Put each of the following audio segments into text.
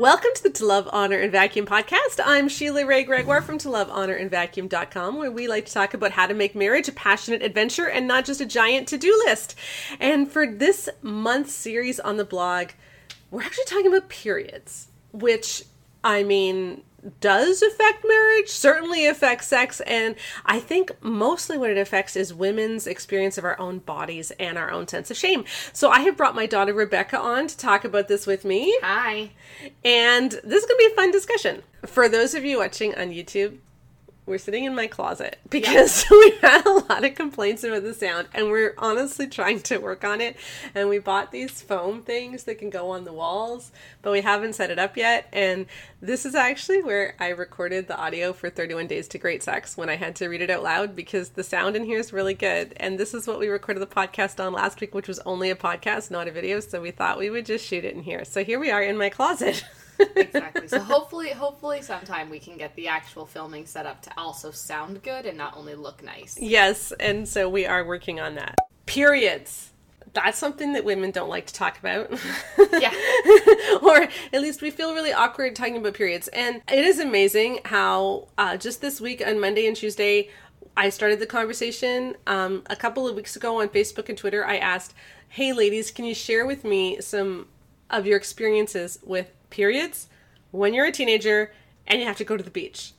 Welcome to the To Love, Honor, and Vacuum podcast. I'm Sheila Wray Gregoire from To Love, Honor, and Vacuum.com, where we like to talk about how to make marriage a passionate adventure and not just a giant to do list. And for this month's series on the blog, we're actually talking about periods, which I mean, does affect marriage, certainly affects sex, and I think mostly what it affects is women's experience of our own bodies and our own sense of shame. So I have brought my daughter Rebecca on to talk about this with me. Hi. And this is going to be a fun discussion. For those of you watching on YouTube, we're sitting in my closet because we've had a lot of complaints about the sound and we're honestly trying to work on it. And we bought these foam things that can go on the walls but we haven't set it up yet. And this is actually where i recorded the audio for 31 days to great sex when i had to read it out loud because the sound in here is really good. And this is what we recorded the podcast on last week which was only a podcast not a video so we thought we would just shoot it in here. So here we are in my closet exactly. So hopefully, hopefully, sometime we can get the actual filming set up to also sound good and not only look nice. Yes, and so we are working on that. Periods. That's something that women don't like to talk about. Yeah. or at least we feel really awkward talking about periods. And it is amazing how uh, just this week on Monday and Tuesday, I started the conversation. Um, a couple of weeks ago on Facebook and Twitter, I asked, Hey, ladies, can you share with me some of your experiences with periods when you're a teenager and you have to go to the beach?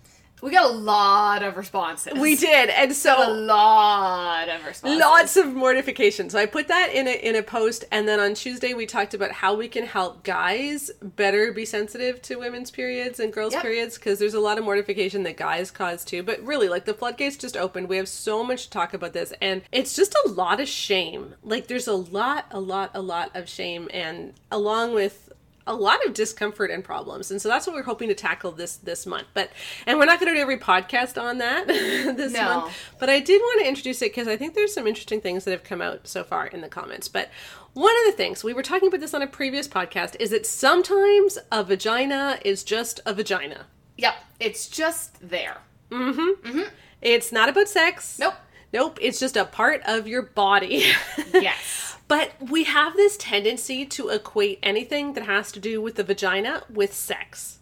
We got a lot of responses. We did. And so a lot of responses. lots of mortification. So I put that in a in a post and then on Tuesday we talked about how we can help guys better be sensitive to women's periods and girls' Yep. periods because there's a lot of mortification that guys cause too. But really like the floodgates just opened. We have so much to talk about this and it's just a lot of shame. Like there's a lot a lot a lot of shame and along with a lot of discomfort and problems and so that's what we're hoping to tackle this this month but and we're not going to do every podcast on that this No. month but I did want to introduce it because I think there's some interesting things that have come out so far in the comments. But one of the things we were talking about this on a previous podcast is that sometimes a vagina is just a vagina. Yep. It's just there. Mm-hmm. Mm-hmm. It's not about sex. Nope. Nope. It's just a part of your body. Yes. But we have this tendency to equate anything that has to do with the vagina with sex.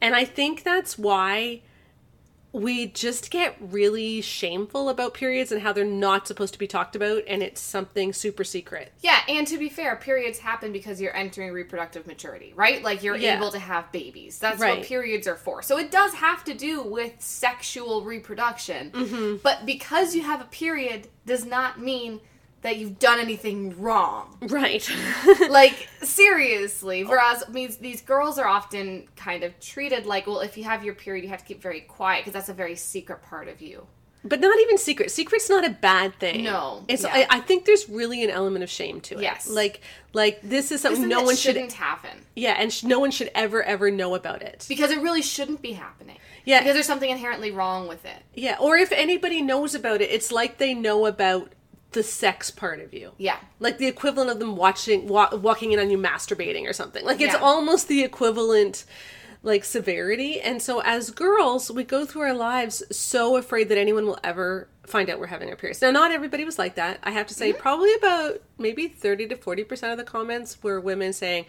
And I think that's why we just get really shameful about periods and how they're not supposed to be talked about and it's something super secret. yeah, and to be fair, periods happen because you're entering reproductive maturity, right? Like you're Yeah. able to have babies. That's Right. what periods are for. So it does have to do with sexual reproduction. Mm-hmm. But because you have a period does not mean that you've done anything wrong. Right. like seriously whereas means these girls are often kind of treated like well if you have your period you have to keep very quiet because that's a very secret part of you but not even secret. Secret's not a bad thing. No, It's yeah. I, I think there's really an element of shame to it. Yes. Like like this is something Something no one should shouldn't happen Yeah, and sh- no one should ever ever know about it. because it really shouldn't be happening Yeah. because there's something inherently wrong with it Yeah, or if anybody knows about it, it's like they know about the sex part of you. yeah Like the equivalent of them watching wa- walking in on you masturbating or something. Like it's Yeah. almost the equivalent like severity. And so as girls, we go through our lives so afraid that anyone will ever find out we're having our periods. Now not everybody was like that. I have to say mm-hmm. probably about maybe 30 to 40% of the comments were women saying "Di-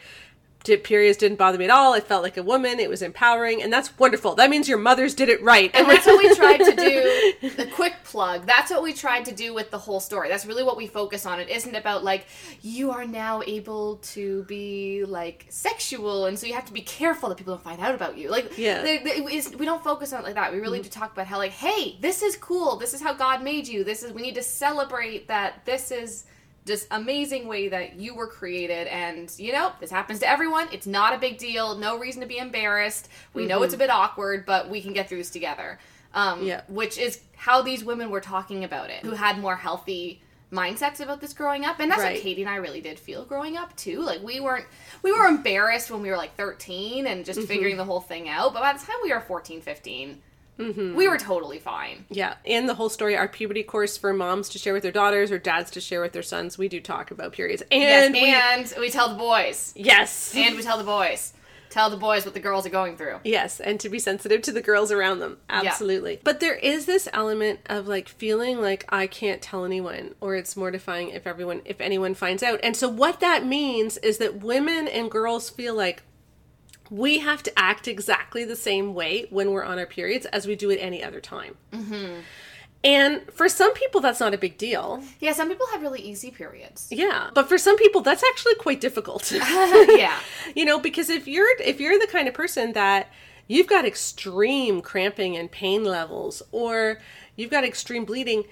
periods didn't bother me at all. I felt like a woman. It was empowering, and that's wonderful. That means your mothers did it right. and that's what we tried to do the quick plug that's what we tried to do with the whole story that's really what we focus on it isn't about like you are now able to be like sexual and so you have to be careful that people don't find out about you like Yeah. they- they- we don't focus on it like that we really mm-hmm. do talk about how like hey this is cool this is how god made you this is we need to celebrate that this is just amazing way that you were created. And you know this happens to everyone. It's not a big deal. No reason to be embarrassed. We know it's a bit awkward but we can get through this together. Um, Yeah. which is how these women were talking about it who had more healthy mindsets about this growing up. And that's Right. what katie and i really did feel growing up too. Like we weren't we were embarrassed when we were like 13 and Mm-hmm. just figuring the whole thing out. But by the time we were 14 15 Mm-hmm. we were totally fine Yeah, in the whole story, our puberty course for moms to share with their daughters or dads to share with their sons, we do talk about periods. And yes, and we tell the boys yes, and we tell the boys tell the boys what the girls are going through yes, and to be sensitive to the girls around them, absolutely. But there is this element of like feeling like I can't tell anyone, or it's mortifying if everyone, if anyone finds out. And so what that means is that women and girls feel like we have to act exactly the same way when we're on our periods as we do at any other time. Mm-hmm. And for some people, that's not a big deal. Yeah, some people have really easy periods. Yeah, but for some people, that's actually quite difficult. yeah. you know, because if you're if you're the kind of person that you've got extreme cramping and pain levels, or you've got extreme bleeding,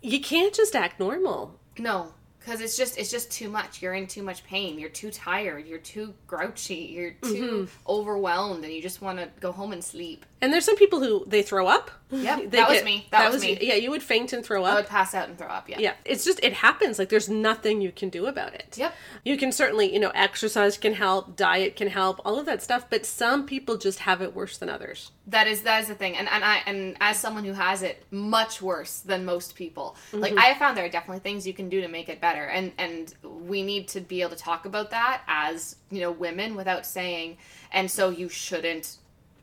you can't just act normal. No, because it's just it's just too much. You're in too much pain. You're too tired. You're too grouchy. You're too overwhelmed, and you just want to go home and sleep. And there's some people who they throw up. They that was me. That was me. Yeah, you would faint and throw up. I would pass out and throw up. Yeah. Yeah, it's just it happens. Like there's nothing you can do about it. Yep. You can certainly, you know, exercise can help, diet can help, all of that stuff, but some people just have it worse than others. That is that is the thing, and and I and as someone who has it much worse than most people, like Mm-hmm. I have found there are definitely things you can do to make it better, and and we need to be able to talk about that as you know women without saying, and so you shouldn't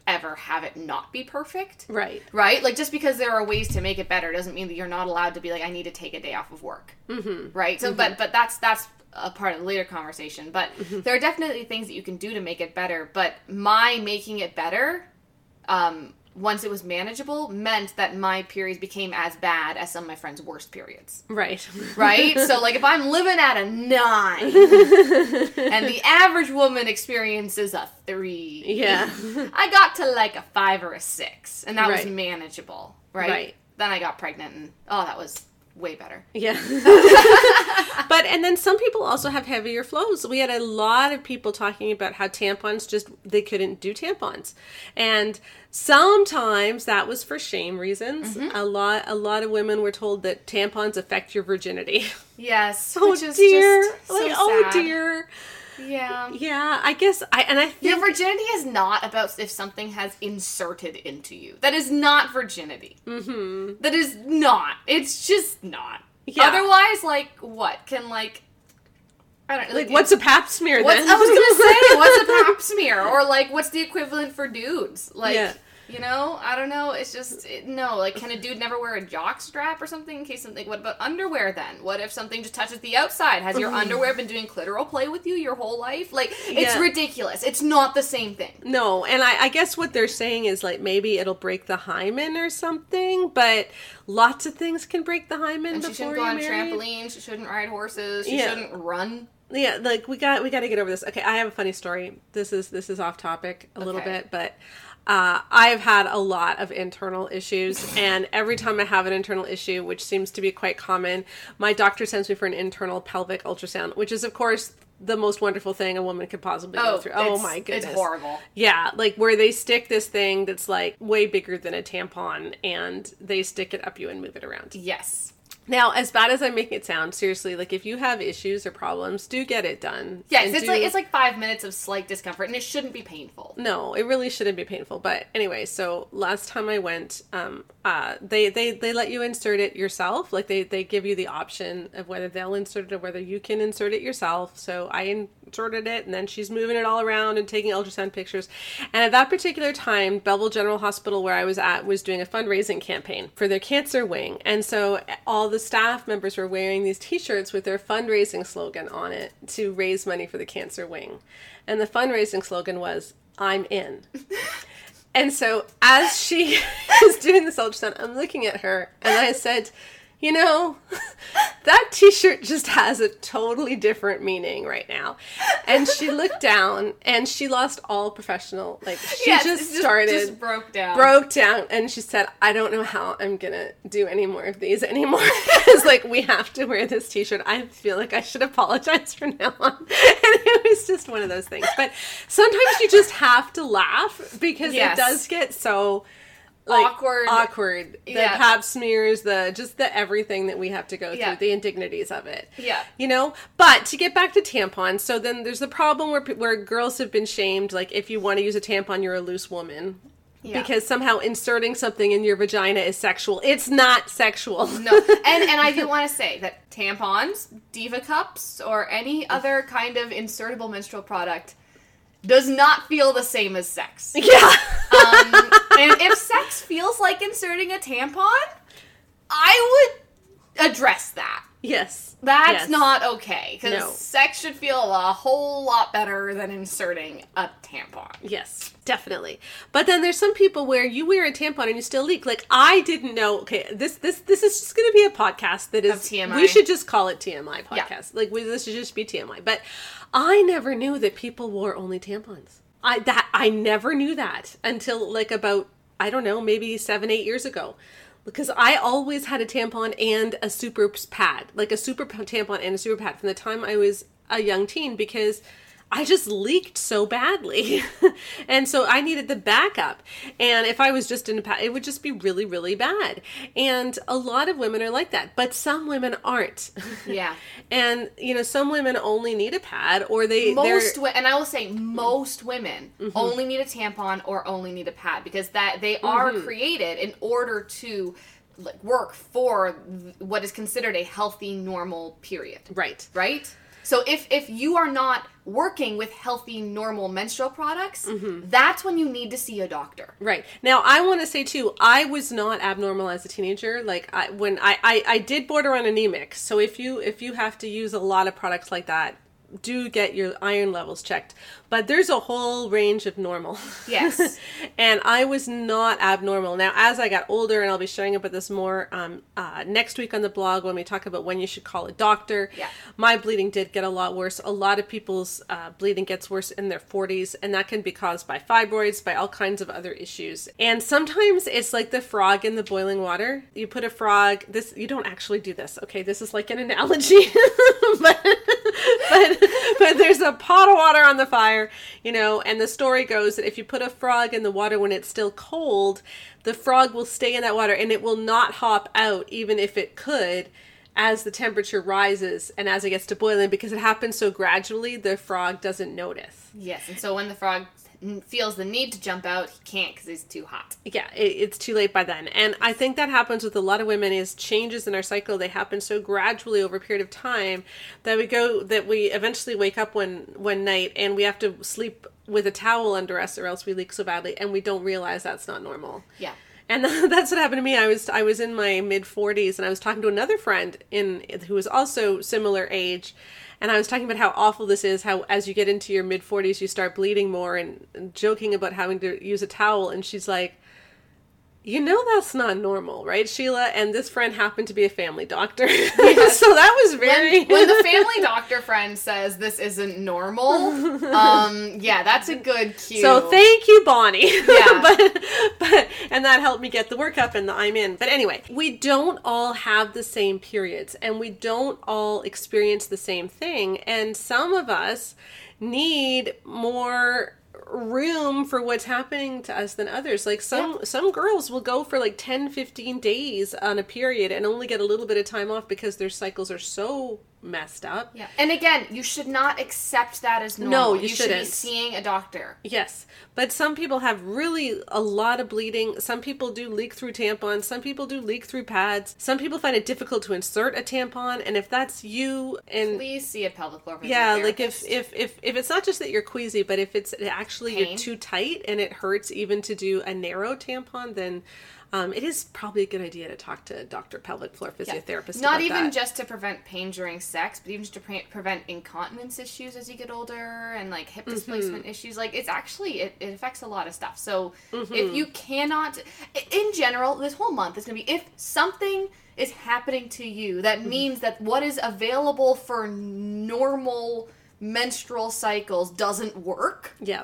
ever have it not be perfect. Right. Right? Like, just because there are ways to make it better doesn't mean that you're not allowed to be like, I need to take a day off of work. Mm-hmm. Right? So, but, but that's, that's a part of the later conversation. But there are definitely things that you can do to make it better. But my making it better, um, once it was manageable, meant that my periods became as bad as some of my friends' worst periods. Right. Right? so, like, if I'm living at a nine and the average woman experiences a three, Yeah. I got to like a five or a six, and that was manageable, right? Right. Then I got pregnant, and oh, that was way better. Yeah. but and then some people also have heavier flows. We had a lot of people talking about how tampons just they couldn't do tampons. And sometimes that was for shame reasons. Mm-hmm. A lot a lot of women were told that tampons affect your virginity. Yes, Oh which is dear. just so like oh dear. Yeah. Yeah, I guess I and I think Your virginity is not about if something has inserted into you. That is not virginity. Mm-hmm. That is not. It's just not. Yeah. Otherwise, like, what can like, I don't know. like what's a pap smear What's, then? I was gonna say, what's a pap smear? Or like, what's the equivalent for dudes? Like, Yeah. You know, I don't know. It's just it, no. Like, can a dude never wear a jock strap or something in case something? What about underwear then? What if something just touches the outside? Has your underwear been doing clitoral play with you your whole life? Like, it's Yeah. ridiculous. It's not the same thing. No, and I, I guess what they're saying is like maybe it'll break the hymen or something, but lots of things can break the hymen And she shouldn't go on married. trampolines. She shouldn't ride horses. She Yeah. shouldn't run. Yeah, like we got we got to get over this. Okay, I have a funny story. This is this is off topic a little bit, but uh, I've had a lot of internal issues, and every time I have an internal issue, which seems to be quite common, my doctor sends me for an internal pelvic ultrasound, which is of course the most wonderful thing a woman could possibly go Oh, through. Oh my goodness, It's horrible. Yeah, like where they stick this thing that's like way bigger than a tampon, and they stick it up you and move it around. Yes. Now, as bad as I'm making it sound, seriously, like if you have issues or problems, do get it done. Yes, And it's do- like it's like five minutes of slight discomfort, and it shouldn't be painful. no, it really shouldn't be painful. But anyway, so last time I went, um, uh, they they they let you insert it yourself. Like they they give you the option of whether they'll insert it or whether you can insert it yourself. So I inserted it, and then she's moving it all around and taking ultrasound pictures. And at that particular time, Belleville General Hospital, where I was at, was doing a fundraising campaign for their cancer wing, and so all the staff members were wearing these T-shirts with their fundraising slogan on it to raise money for the cancer wing, and the fundraising slogan was "I'm in." And so as she is doing this ultrasound, I'm looking at her and I said, you know, that t shirt just has a totally different meaning right now. And she looked down and she lost all professional, like, she Yes, just it started, just broke down. broke down, and she said, I don't know how I'm gonna do any more of these anymore. it's like, we have to wear this t shirt. I feel like I should apologize from now on. And it was just one of those things. But sometimes you just have to laugh because Yes. it does get so like Awkward. awkward the Yeah. pap smears the just the everything that we have to go through Yeah. the indignities of it Yeah. you know but to get back to tampons so then there's the problem where where girls have been shamed like if you want to use a tampon you're a loose woman Yeah. because somehow inserting something in your vagina is sexual it's not sexual No, and and I do want to say that tampons, diva cups, or any other kind of insertable menstrual product does not feel the same as sex. yeah Um, and if sex feels like inserting a tampon, I would address that. Yes. That's Yes. not okay because No. sex should feel a whole lot better than inserting a tampon. Yes, definitely. But then there's some people where you wear a tampon and you still leak. Like I didn't know. Okay, this this this is just going to be a podcast that is Of TMI. We should just call it TMI Yeah. podcast. Like we, this should just be TMI. But I never knew that people wore only tampons. I that I never knew that until like about I don't know maybe seven eight years ago. Because I always had a tampon and a super pad, like a super tampon and a super pad from the time I was a young teen because I just leaked so badly. and so I needed the backup. And if I was just in a pad, it would just be really, really bad. And a lot of women are like that, but some women aren't. Yeah. and, you know, some women only need a pad or they, most they're, and I will say most women Mm-hmm. only need a tampon or only need a pad because that they are Mm-hmm. created in order to like work for what is considered a healthy normal period right. right so if if you are not working with healthy normal menstrual products Mm-hmm. that's when you need to see a doctor Right. Now, I want to say too, I was not abnormal as a teenager. Like I when I, I I did border on anemic. So if you if you have to use a lot of products like that, do get your iron levels checked. But there's a whole range of normal. Yes. and I was not abnormal. Now, as I got older, and I'll be sharing about this more um, uh, next week on the blog when we talk about when you should call a doctor. Yeah. My bleeding did get a lot worse. A lot of people's uh, bleeding gets worse in their 40s, and that can be caused by fibroids, by all kinds of other issues. And sometimes it's like the frog in the boiling water. You put a frog. This you don't actually do this. Okay, this is like an analogy, but but but there's a pot of water on the fire, you know, and the story goes that if you put a frog in the water when it's still cold, the frog will stay in that water and it will not hop out even if it could as the temperature rises and as it gets to boiling because it happens so gradually the frog doesn't notice. yes and so when the frog feels the need to jump out he can't because he's too hot. Yeah it, it's too late by then. And i think that happens with a lot of women is changes in our cycle they happen so gradually over a period of time that we go that we eventually wake up one one night and we have to sleep with a towel under us or else we leak so badly and we don't realize that's not normal. Yeah. And that's what happened to me. I was I was in my mid 40s and I was talking to another friend in who was also similar age and I was talking about how awful this is how as you get into your mid 40s you start bleeding more and, and joking about having to use a towel. And she's like you know that's not normal, right, Sheila? And this friend happened to be a family doctor. so that was very when, when the family doctor friend says this isn't normal, um, yeah, that's a good cue. So thank you, Bonnie. Yeah. but, but and that helped me get the workup and the I'm in. But anyway, we don't all have the same periods and we don't all experience the same thing. And some of us need more room for what's happening to us than others. Like some some girls will go for like 10 15 days on a period and only get a little bit of time off because their cycles are so messed up yeah, and again, you should not accept that as normal. No, you should be shouldn't. seeing a doctor. Yes, but some people have really a lot of bleeding. Some people do leak through tampons. Some people do leak through pads. Some people find it difficult to insert a tampon. And if that's you, and Please see a pelvic floor yeah, like if, if if if it's not just that you're queasy, but if it's actually Pain. you're too tight and it hurts even to do a narrow tampon, then um, it is probably a good idea to talk to a doctor pelvic floor physiotherapist. not about even that. just to prevent pain during sex, but even just to pre- prevent incontinence issues as you get older and like Mm-hmm. hip displacement issues. Like it's actually it, it affects a lot of stuff. So Mm-hmm. if you cannot, in general, this whole month is gonna be if something is happening to you that Mm-hmm. means that what is available for normal menstrual cycles doesn't work. yeah,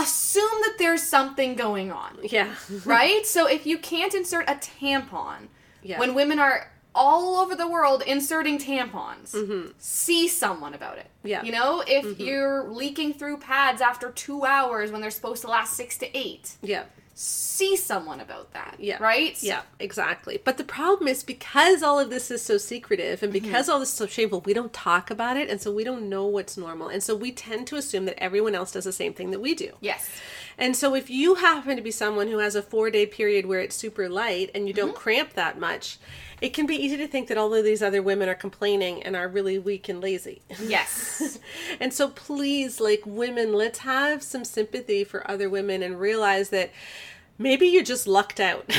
Assume that there's something going on yeah, right? so if you can't insert a tampon, Yeah. when women are all over the world inserting tampons, see someone about it. Mm-hmm. Yeah. Mm-hmm. You know, if you're leaking through pads after two hours when they're supposed to last six to eight, yeah. See someone about that. Yeah. Right? Yeah, exactly. But the problem is because all of this is so secretive and Mm-hmm. because all this is so shameful, we don't talk about it. And so we don't know what's normal. And so we tend to assume that everyone else does the same thing that we do. Yes. And so if you happen to be someone who has a four day period where it's super light and you don't Mm-hmm. cramp that much, it can be easy to think that all of these other women are complaining and are really weak and lazy. Yes. And so please, like women, let's have some sympathy for other women and realize that maybe you just lucked out.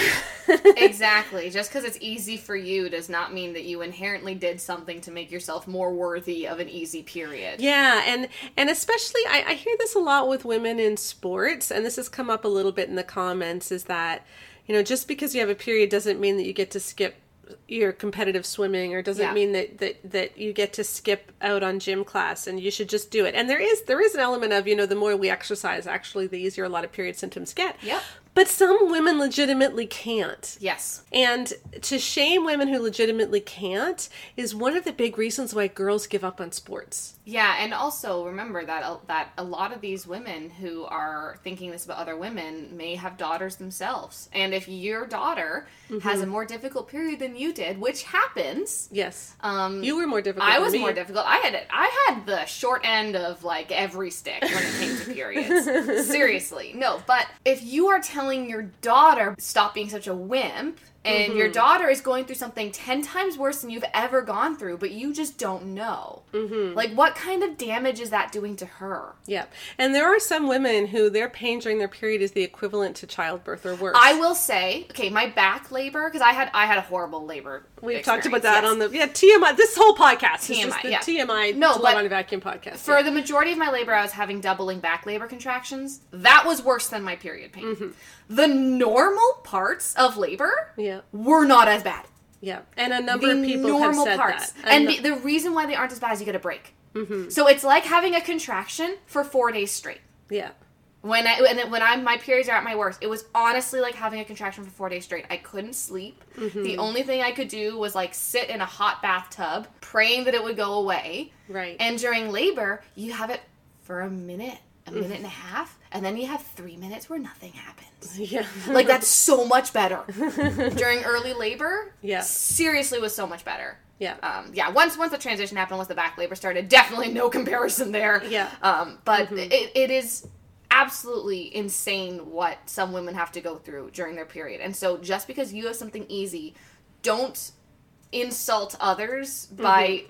exactly. Just because it's easy for you does not mean that you inherently did something to make yourself more worthy of an easy period. Yeah, and and especially I, I hear this a lot with women in sports, and this has come up a little bit in the comments, is that you know just because you have a period doesn't mean that you get to skip your competitive swimming or doesn't Yeah. mean that, that that you get to skip out on gym class and you should just do it and there is there is an element of you know the more we exercise actually the easier a lot of period symptoms get Yep. But some women legitimately can't Yes. and to shame women who legitimately can't is one of the big reasons why girls give up on sports Yeah, and also remember that a, that a lot of these women who are thinking this about other women may have daughters themselves. And if your daughter has a more difficult period than you did, which happens, yes um, you were more difficult I was more difficult. I had I had the short end of like every stick when it came to periods. Seriously, no. But if you are telling your daughter stop being such a wimp, and your daughter is going through something ten times worse than you've ever gone through, but you just don't know, like what kind of damage is that doing to her? Yep. And there are some women who their pain during their period is the equivalent to childbirth or worse. I will say, okay, my back labor because I had I had a horrible labor. We've talked about that yes. on the yeah TMI. This whole podcast is TMI, just the yeah. TMI No, but on a Vacuum podcast. For yeah. the majority of my labor, I was having doubling back labor contractions. That was worse than my period pain. Mm-hmm. The normal parts of labor yeah, were not as bad. yeah, and a number The of people normal have said parts. that. And no- the, the reason why they aren't as bad is you get a break. So it's like having a contraction for four days straight. yeah, When I and then when I'm my periods are at my worst, it was honestly like having a contraction for four days straight. I couldn't sleep. Mm-hmm. The only thing I could do was like sit in a hot bathtub, praying that it would go away. right. And during labor, you have it for a minute, a minute and a half, and then you have three minutes where nothing happens. yeah, Like that's so much better. during early labor, Yeah. seriously was so much better. yeah, Um, yeah, once once the transition happened, once the back labor started, definitely no comparison there. Yeah. Um, but it, it is absolutely insane what some women have to go through during their period. And so just because you have something easy, don't insult others by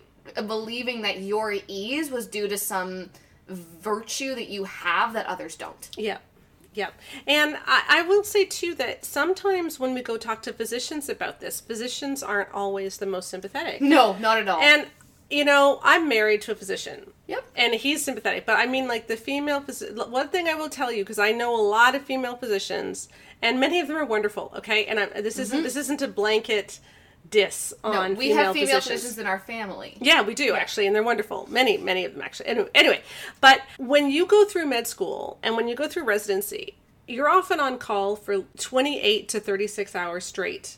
believing that your ease was due to some virtue that you have that others don't. yeah. Yeah. And I, I will say too that sometimes when we go talk to physicians about this, physicians aren't always the most sympathetic. No, not at all. And you know, I'm married to a physician. Yep. And he's sympathetic, but I mean, like the female. Phys- one thing I will tell you, because I know a lot of female physicians, and many of them are wonderful. Okay, and I, this isn't mm-hmm. this isn't a blanket diss on Mm-hmm. we female have female physicians. physicians in our family. Yeah, we do actually, and they're wonderful. Many, many of them actually. Anyway, anyway, but when you go through med school and when you go through residency, you're often on call for 28 to 36 hours straight.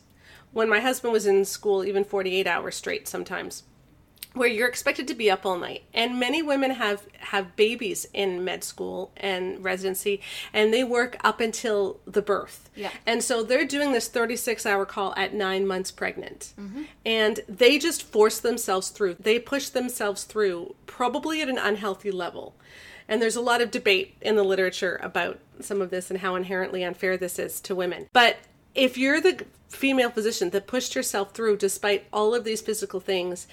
When my husband was in school, even 48 hours straight sometimes where you're expected to be up all night. And many women have have babies in med school and residency and they work up until the birth. Yeah. and so they're doing this 36 hour call at nine months pregnant. Mm-hmm. and they just force themselves through they push themselves through probably at an unhealthy level. And there's a lot of debate in the literature about some of this and how inherently unfair this is to women. But if you're the female physician that pushed yourself through despite all of these physical things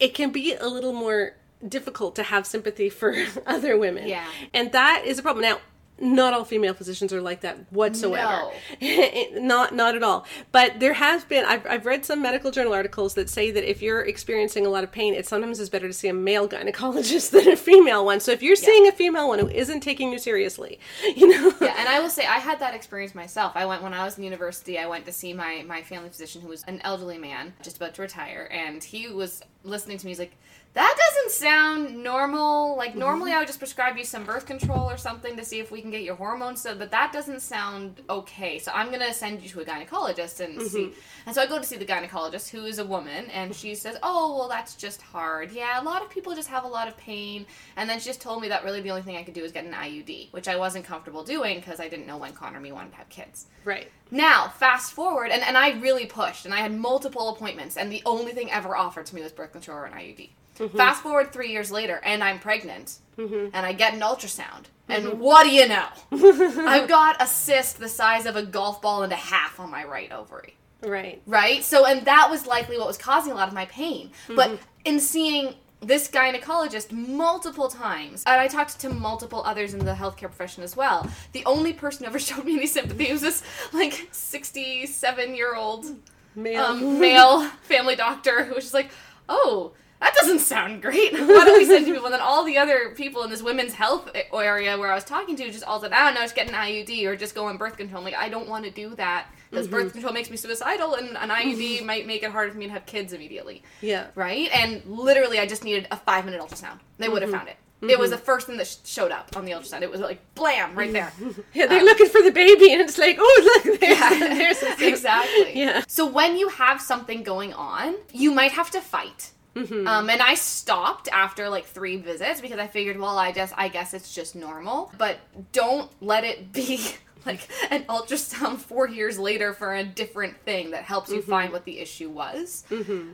it can be a little more difficult to have sympathy for other women. Yeah. And that is a problem. Now, not all female physicians are like that whatsoever. No. not not at all. But there has been I've, I've read some medical journal articles that say that if you're experiencing a lot of pain, it sometimes is better to see a male gynecologist than a female one. So if you're seeing a female one who isn't taking you seriously, you know. yeah, and I will say I had that experience myself. I went when I was in university. I went to see my my family physician, who was an elderly man just about to retire, and he was listening to me. He's like, "That doesn't sound normal. Like mm-hmm. normally I would just prescribe you some birth control or something to see if we can get your hormones, so but that doesn't sound okay. So I'm gonna send you to a gynecologist and mm-hmm. see." And so I go to see the gynecologist, who is a woman, and she says, "Oh, well, that's just hard. Yeah, a lot of people just have a lot of pain." And then she just told me that really the only thing I could do is get an IUD, which I wasn't comfortable doing because I didn't know when Connor and me wanted to have kids. Right. Now, fast forward, and, and I really pushed, and I had multiple appointments, and the only thing ever offered to me was birth control or an IUD. Mm-hmm. Fast forward three years later, and I'm pregnant, mm-hmm. and I get an ultrasound, and mm-hmm. what do you know? I've got a cyst the size of a golf ball and a half on my right ovary Right. right? So, and that was likely what was causing a lot of my pain. But in seeing this gynecologist multiple times, and I talked to multiple others in the healthcare profession as well. The only person who ever showed me any sympathy was this like sixty-seven year old Male. um, male family doctor who was just like, "Oh, that doesn't sound great. Why don't we send you people?" And then all the other people in this women's health area where I was talking to just all said, ah, "I don't know, just get an IUD or just go on birth control." I'm like, I don't want to do that because mm-hmm. birth control makes me suicidal, and an IUD mm-hmm. might make it harder for me to have kids immediately, yeah. right? And literally, I just needed a five minute ultrasound. They would have mm-hmm. found it. It was the first thing that sh- showed up on the ultrasound. It was like blam right there. Yeah, they're um, looking for the baby, and it's like, oh, look, there's, there's a exactly. Yeah. So when you have something going on, you might have to fight. Mm-hmm. Um, and I stopped after like three visits because I figured, well, I just, I guess it's just normal. But don't let it be like an ultrasound four years later for a different thing that helps you Mm-hmm. find what the issue was.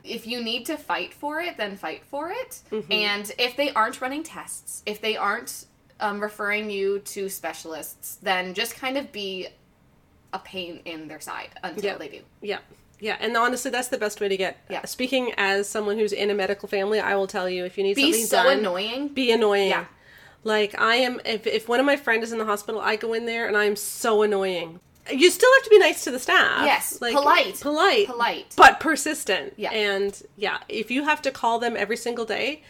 If you need to fight for it, then fight for it. Mm-hmm. And if they aren't running tests, if they aren't um, referring you to specialists, then just kind of be a pain in their side until Yeah. they do. Yeah. Yeah, and honestly, that's the best way to get. Yeah. Speaking as someone who's in a medical family, I will tell you if you need something. Be something so done, annoying. be annoying. Yeah. Like I am. If if one of my friends is in the hospital, I go in there and I am so annoying. You still have to be nice to the staff. Yes, polite. polite, Polite. but persistent. Yeah. and yeah, if you have to call them every single day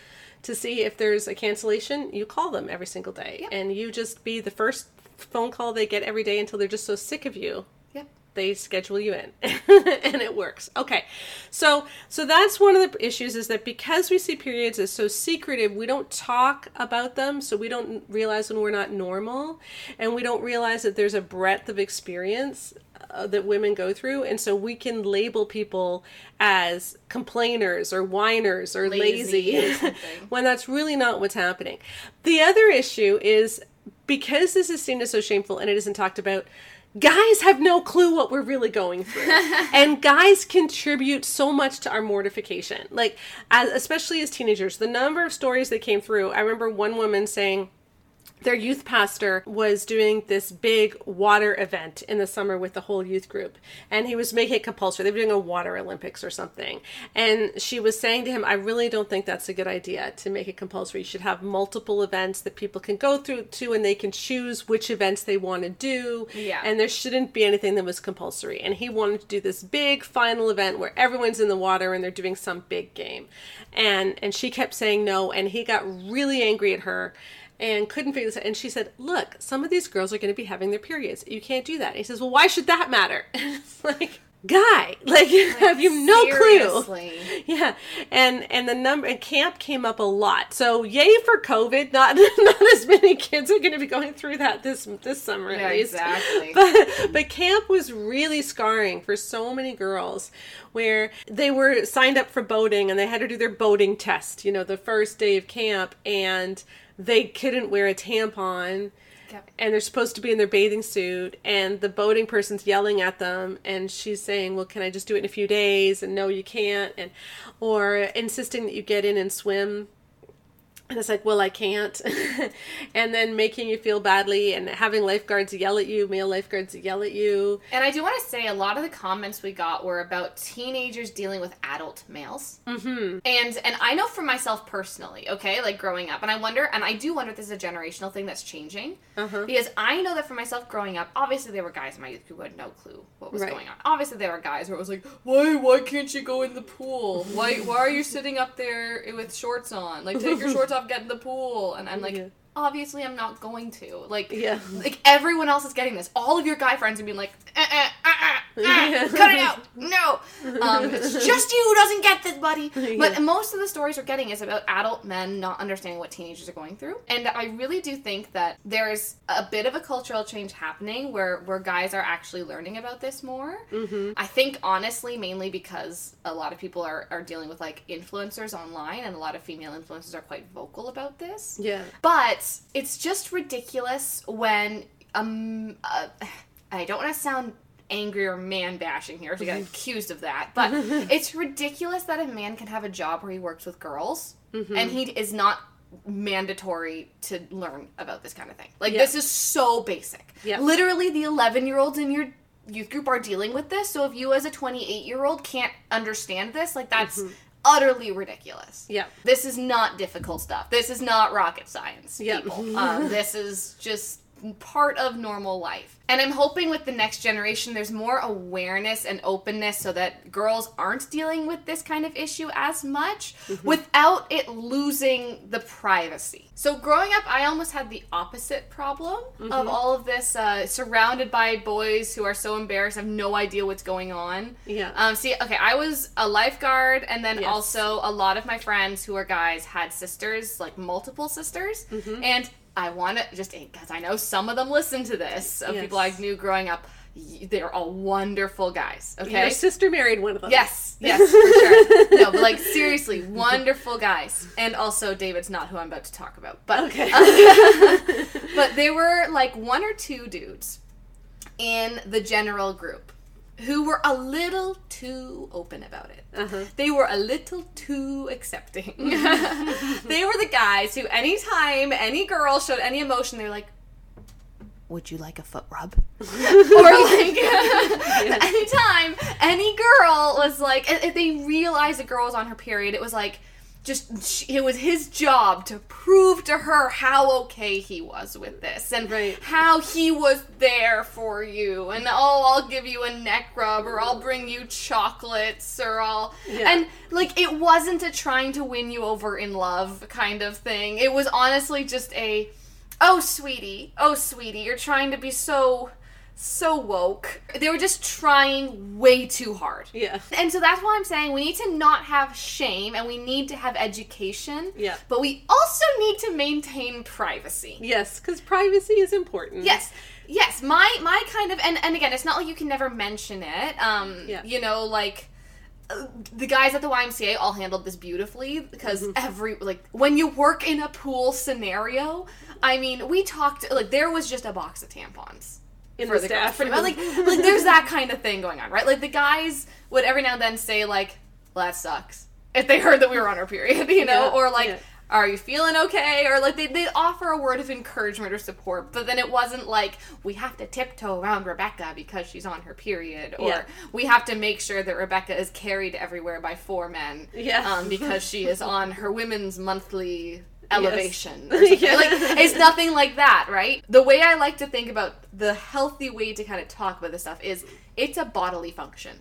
to see if there's a cancellation, you call them every single day, and you just be the first phone call they get every day until they're just so sick of you. They schedule you in. And it works. Okay. So so that's one of the issues is that because we see periods as so secretive we don't talk about them so we don't realize when we're not normal and we don't realize that there's a breadth of experience uh, that women go through and so we can label people as complainers or whiners or Lazy lazy, or when that's really not what's happening. The other issue is because this is seen as so shameful and it isn't talked about guys have no clue what we're really going through. And guys contribute so much to our mortification. Like as, especially as teenagers the number of stories that came through i remember one woman saying their youth pastor was doing this big water event in the summer with the whole youth group. And he was making it compulsory. They were doing a water olympics or something. And she was saying to him i really don't think that's a good idea to make it compulsory. You should have multiple events that people can go through to and they can choose which events they want to do. Yeah. and there shouldn't be anything that was compulsory. And he wanted to do this big final event where everyone's in the water and they're doing some big game. And and she kept saying no. And he got really angry at her and couldn't figure this out. And she said, Look, some of these girls are going to be having their periods. You can't do that. And he says, Well, why should that matter? And it's like, guy, like, have you no clue? Yeah, and and the number and camp came up a lot. So yay for COVID. Not not as many kids are going to be going through that this this summer Yeah, at least. exactly. But but camp was really scarring for so many girls, where they were signed up for boating and they had to do their boating test. You know, the first day of camp, and they couldn't wear a tampon And they're supposed to be in their bathing suit and the boating person's yelling at them and she's saying well can i just do it in a few days? And no you can't. And or insisting that you get in and swim and it's like well i can't and then making you feel badly and having lifeguards yell at you male lifeguards yell at you And I do want to say a lot of the comments we got were about teenagers dealing with adult males. Mm-hmm. And and I know for myself personally, okay, like growing up, and I wonder, and I do wonder if this is a generational thing that's changing. Uh-huh. Because I know that for myself growing up, obviously there were guys in my youth who had no clue what was Right. going on. Obviously there were guys where it was like, why why can't you go in the pool? Why why are you sitting up there with shorts on? Like take your shorts off, get in the pool. And I'm like. Yeah. Obviously, I'm not going to. Like, Yeah. like everyone else is getting this. All of your guy friends are being like, eh, eh, Yeah. cut it out, no. Um, it's just you who doesn't get this, buddy. But most of the stories we're getting is about adult men not understanding what teenagers are going through, and I really do think that there's a bit of a cultural change happening where where guys are actually learning about this more. Mm-hmm. I think honestly, mainly because a lot of people are are dealing with like influencers online, and a lot of female influencers are quite vocal about this. yeah But it's just ridiculous when um uh, I don't want to sound angry or man bashing here to get mhm. accused of that, but it's ridiculous that a man can have a job where he works with girls mm-hmm. and he is not mandatory to learn about this kind of thing. Like Yeah. this is so basic. Yeah. Literally the 11-year-olds in your youth group are dealing with this. So if you as a 28-year-old can't understand this, like that's mm-hmm. utterly ridiculous. Yeah. This is not difficult stuff. This is not rocket science, Yeah. people. Um, this is just part of normal life. And I'm hoping with the next generation, there's more awareness and openness so that girls aren't dealing with this kind of issue as much without it losing the privacy. So, growing up, I almost had the opposite problem of all of this, uh, surrounded by boys who are so embarrassed, have no idea what's going on. Yeah. Um, see, okay, I was a lifeguard, and then Yes. also a lot of my friends who are guys had sisters, like multiple sisters, Mm-hmm. and I want to just eh, because I know some of them listen to this of Yes. people I knew growing up. They're all wonderful guys. Okay. Your sister married one of them. Yes, yes, for sure. No, but like seriously, wonderful guys. And also, David's not who I'm about to talk about. But Okay. but there were like one or two dudes in the general group who were a little too open about it. Uh-huh. They were a little too accepting. they were the guys who, anytime any girl showed any emotion, they're like, would you like a foot rub? or like, anytime any girl was like, if they realized a girl was on her period, it was like, just it was his job to prove to her how okay he was with this and Right. how he was there for you and oh I'll give you a neck rub or I'll bring you chocolates or I'll Yeah. and like it wasn't a trying to win you over in love kind of thing. It was honestly just a oh sweetie, oh sweetie, you're trying to be so so woke. They were just trying way too hard. Yeah. And so that's why I'm saying we need to not have shame and we need to have education. Yeah. But we also need to maintain privacy. Yes, because privacy is important. Yes. Yes, my my kind of and and again, it's not like you can never mention it. Um Yeah. you know like uh, the guys at the YMCA all handled this beautifully because Mm-hmm. every like when you work in a pool scenario, I mean, we talked like there was just a box of tampons In for the the girls, staff pretty. Like, like there's that kind of thing going on, right? Like the guys would every now and then say like, "Well, that sucks," if they heard that we were on our period, you know, Yeah, or like, yeah. "Are you feeling okay?" Or like they they offer a word of encouragement or support, but then it wasn't like we have to tiptoe around Rebecca because she's on her period, or Yeah. we have to make sure that Rebecca is carried everywhere by four men, Yeah. um, because she is on her women's monthly elevation or. Yeah. like it's nothing like that right the way i like to think about the healthy way to kind of talk about this stuff is it's a bodily function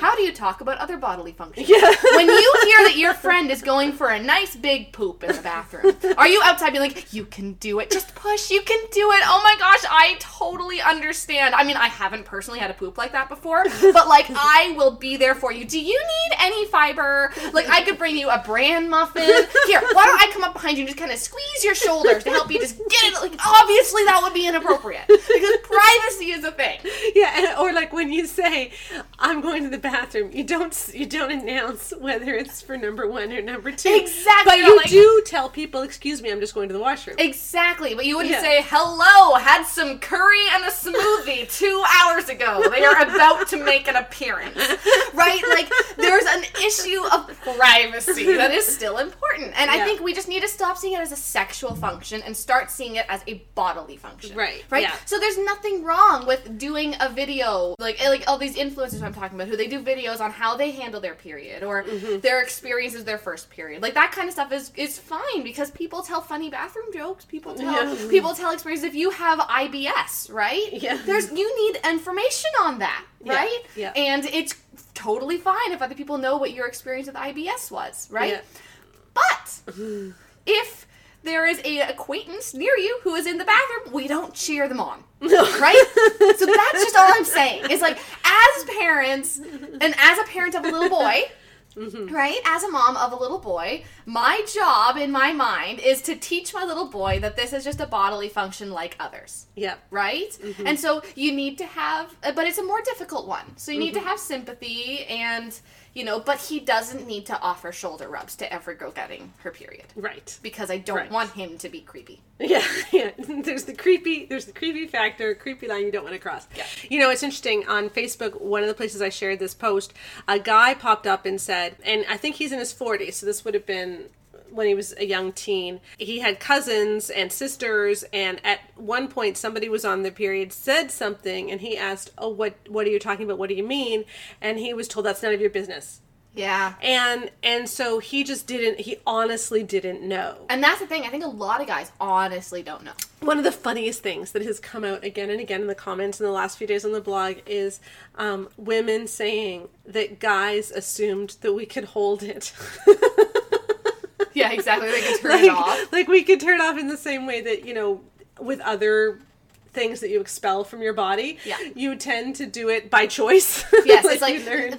how do you talk about other bodily functions? Mm-hmm. Yeah. when you hear that your friend is going for a nice big poop in the bathroom are you outside being like you can do it. Just push. You can do it. Oh my gosh i totally understand. I mean i haven't personally had a poop like that before but like i will be there for you. Do you need any fiber? Like i could bring you a bran muffin. Here why don't i come up behind you and just kind of squeeze your shoulders to help you just get it? Like obviously that would be inappropriate because privacy is a thing. Yeah, and, or like when you say, "I'm going to the bathroom," you don't you don't announce whether it's for number one or number two. Exactly, But you're like- do tell people, "Excuse me, I'm just going to the washroom." Exactly, but you wouldn't Yeah. say, hello, had some curry and a smoothie two hours ago. They are about to make an appearance. Right? Like, there's an issue of privacy that is still important. And I think we just need to stop seeing it as a sexual function and start seeing it as a bodily function. Right, Right? yeah. So there's nothing wrong with doing a video, like like all these influencers I'm talking about, who they do videos on how they handle their period or Mm-hmm. their experiences their first period. Like that kind of stuff is is fine because people tell funny bathroom jokes. People tell Yeah. people tell experiences. If you have IBS, right? Yeah. There's you need information on that, Yeah, right? yeah. And it's totally fine if other people know what your experience with IBS was, right? Yeah. But if there is a acquaintance near you who is in the bathroom, we don't cheer them on. Right? so that's just all I'm saying. It's like as parents and as a parent of a little boy, right? As a mom of a little boy, my job in my mind is to teach my little boy that this is just a bodily function like others Yeah. right? Mm-hmm. And so you need to have, but it's a more difficult one. So you need to Mm-hmm. have sympathy and, you know, but he doesn't need to offer shoulder rubs to every girl getting her period Right. because I don't Right. want him to be creepy. Yeah, yeah. There's the creepy. There's the creepy factor, creepy line you don't want to cross. Yeah. You know, it's interesting. On Facebook, one of the places I shared this post, a guy popped up and said, and I think he's in his 40s, so this would have been when he was a young teen. He had cousins and sisters, and at one point, somebody was on the period, said something, and he asked, "Oh, what? What are you talking about? What do you mean?" And he was told, "That's none of your business." Yeah. And and so he just didn't he honestly didn't know. And that's the thing. I think a lot of guys honestly don't know. One of the funniest things that has come out again and again in the comments in the last few days on the blog is um, women saying that guys assumed that we could hold it. Yeah, exactly. They can turn like, it off. like we could turn off in the same way that, you know, with other things that you expel from your body, Yeah. you tend to do it by choice. Yes, it's like.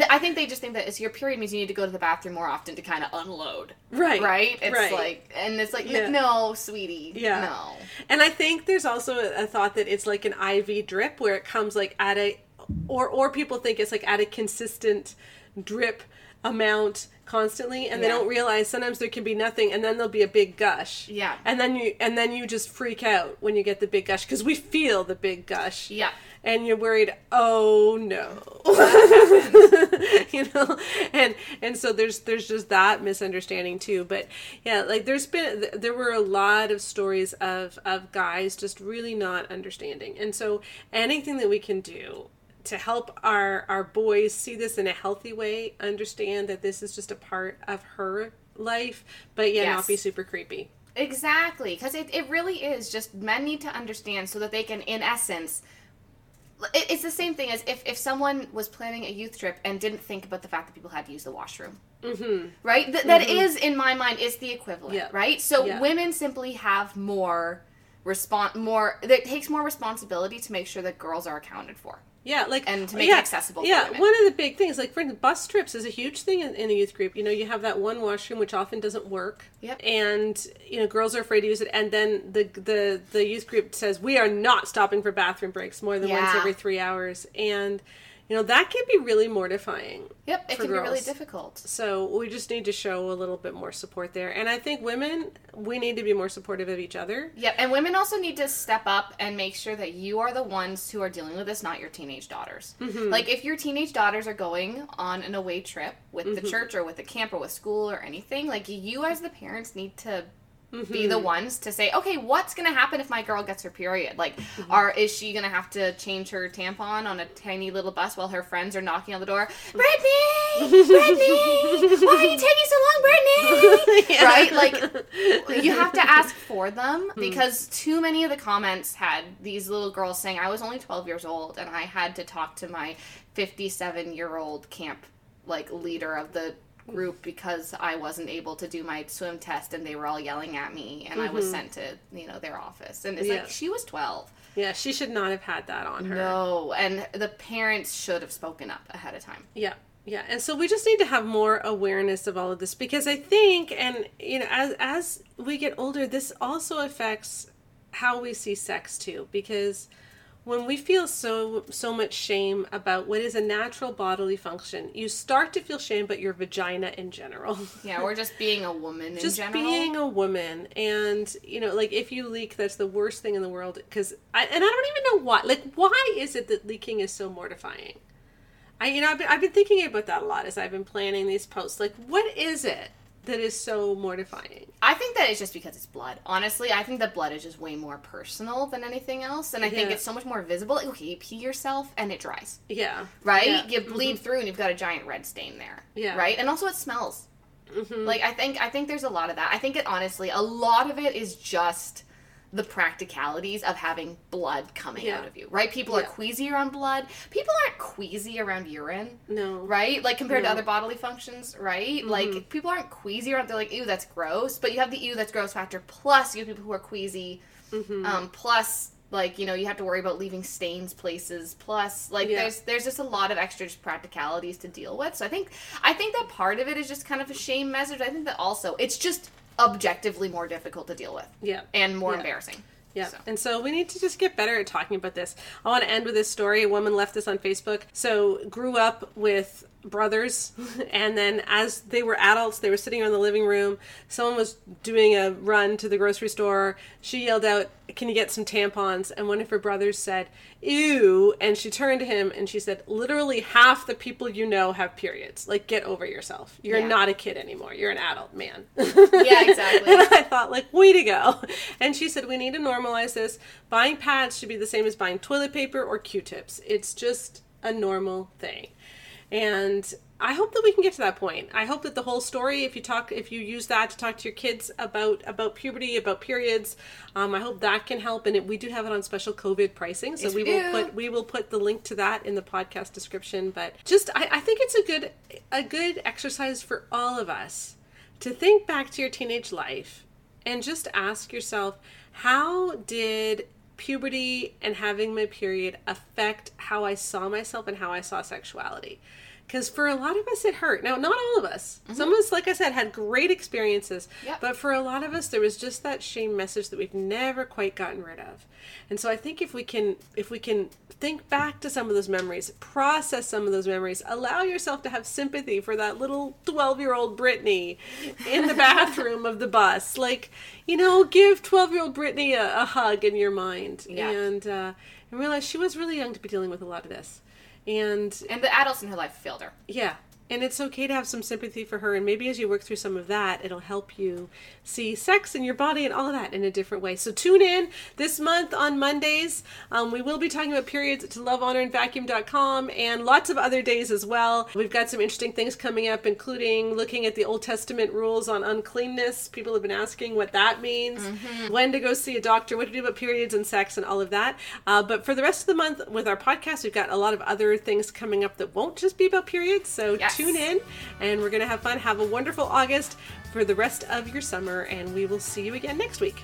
I think they just think that it's your period means you need to go to the bathroom more often to kind of unload. Right. Right? It's right. like and it's like Yeah. no, sweetie. Yeah. No. And I think there's also a thought that it's like an IV drip where it comes like at a or or people think it's like at a consistent drip amount constantly and they don't realize sometimes there can be nothing and then there'll be a big gush. Yeah. And then you and then you just freak out when you get the big gush cuz we feel the big gush. Yeah. And you're worried, "Oh no." you know and and so there's there's just that misunderstanding too but yeah like there's been there were a lot of stories of of guys just really not understanding and so anything that we can do to help our our boys see this in a healthy way understand that this is just a part of her life but yeah Yes. not be super creepy Exactly, because it, it really is just men need to understand so that they can, in essence, it, it's the same thing as if, if someone was planning a youth trip and didn't think about the fact that people had to use the washroom. Mm-hmm. Right? Th- that is, in my mind, is the equivalent. Yeah. Right? So Yeah. women simply have more respon more, it takes more responsibility to make sure that girls are accounted for. Yeah, like And to make it yeah, accessible for Yeah, one of the big things, like for instance, bus trips is a huge thing in, in a youth group. You know, you have that one washroom which often doesn't work. Yep. And you know, girls are afraid to use it, and then the the the youth group says we are not stopping for bathroom breaks more than once every three hours, and you know that can be really mortifying. Yep, it can be really difficult. So we just need to show a little bit more support there, and I think women we need to be more supportive of each other. Yep, and women also need to step up and make sure that you are the ones who are dealing with this, not your teenage daughters. Mm-hmm. Like, if your teenage daughters are going on an away trip with Mm-hmm. the church or with the camp or with school or anything, like, you as the parents need to be Mm-hmm. the ones to say, okay, what's going to happen if my girl gets her period? Like, Mm-hmm. are is she going to have to change her tampon on a tiny little bus while her friends are knocking on the door? Brittany, Brittany, why are you taking so long, Brittany? Yeah. Right? Like, you have to ask for them because too many of the comments had these little girls saying I was only 12 years old and I had to talk to my 57 year old camp like leader of the group because I wasn't able to do my swim test and they were all yelling at me and I was mm-hmm. sent to you know their office and it's Yeah. like she was 12 Yeah, she should not have had that on her. no and the parents should have spoken up ahead of time Yeah. Yeah. And so we just need to have more awareness of all of this because I think and you know as as we get older this also affects how we see sex too because when we feel so so much shame about what is a natural bodily function, you start to feel shame about your vagina in general. yeah we're just being a woman in just general. being a woman. And you know like if you leak that's the worst thing in the world because I, and i don't even know why like why is it that leaking is so mortifying? I you know I've been, I've been thinking about that a lot as i've been planning these posts. Like what is it that is so mortifying I think that it's just because it's blood. Honestly, I think that blood is just way more personal than anything else, and I think it's so much more visible. Like, okay, you pee yourself and it dries, yeah right? Yeah. You bleed through and you've got a giant red stain there, Yeah. Mm-hmm. right? And also it smells. Like I think I think there's a lot of that. I think it honestly a lot of it is just the practicalities of having blood coming Yeah. out of you, right? People are Yeah. queasy around blood. People aren't queasy around urine no right? Like compared No. to other bodily functions, right? Mm-hmm. Like people aren't queasy around. They're like, ew, that's gross. But you have the ew, that's gross factor. Plus, you have people who are queasy. Mm-hmm. Um, plus, like you know, you have to worry about leaving stains places. Plus, like Yeah. there's there's just a lot of extra just practicalities to deal with. So I think I think that part of it is just kind of a shame message. I think that also it's just objectively more difficult to deal with yeah and more Yeah. embarrassing. Yeah. So. And so we need to just get better at talking about this. I want to end with this story. A woman left this on Facebook. So grew up with brothers and then as they were adults they were sitting around the living room someone was doing a run to the grocery store she yelled out can you get some tampons and one of her brothers said ew and she turned to him and she said literally half the people you know have periods like get over yourself you're Yeah. not a kid anymore you're an adult man Yeah, exactly. and I thought, like, way to go. And she said, we need to normalize this. Buying pads should be the same as buying toilet paper or Q tips. It's just a normal thing. And I hope that we can get to that point. I hope that the whole story, if you talk, if you use that to talk to your kids about about puberty, about periods, um, I hope that can help. And it, we do have it on special COVID pricing, so Yes, we, we will put we will put the link to that in the podcast description. But just, I, I think it's a good a good exercise for all of us to think back to your teenage life and just ask yourself, how did puberty and having my period affect how I saw myself and how I saw sexuality? Because for a lot of us, it hurt. Now, not all of us. Some of us, like I said, had great experiences. Yep. But for a lot of us, there was just that shame message that we've never quite gotten rid of. And so I think if we can, if we can think back to some of those memories, process some of those memories, allow yourself to have sympathy for that little twelve-year-old Brittany in the bathroom of the bus. Like, you know, give twelve-year-old Brittany a, a hug in your mind, Yeah. and uh, and realize she was really young to be dealing with a lot of this. And And the adults in her life failed her. yeah. And it's okay to have some sympathy for her. And maybe as you work through some of that, it'll help you see sex and your body and all of that in a different way. So tune in this month on Mondays. Um, we will be talking about periods to lovehonorandvacuum.com and lots of other days as well. We've got some interesting things coming up, including looking at the Old Testament rules on uncleanness. People have been asking what that means, when to go see a doctor, what to do about periods and sex and all of that. Uh, but for the rest of the month with our podcast, we've got a lot of other things coming up that won't just be about periods. So Yes. Tune in and we're going to have fun. Have a wonderful August for the rest of your summer, and we will see you again next week.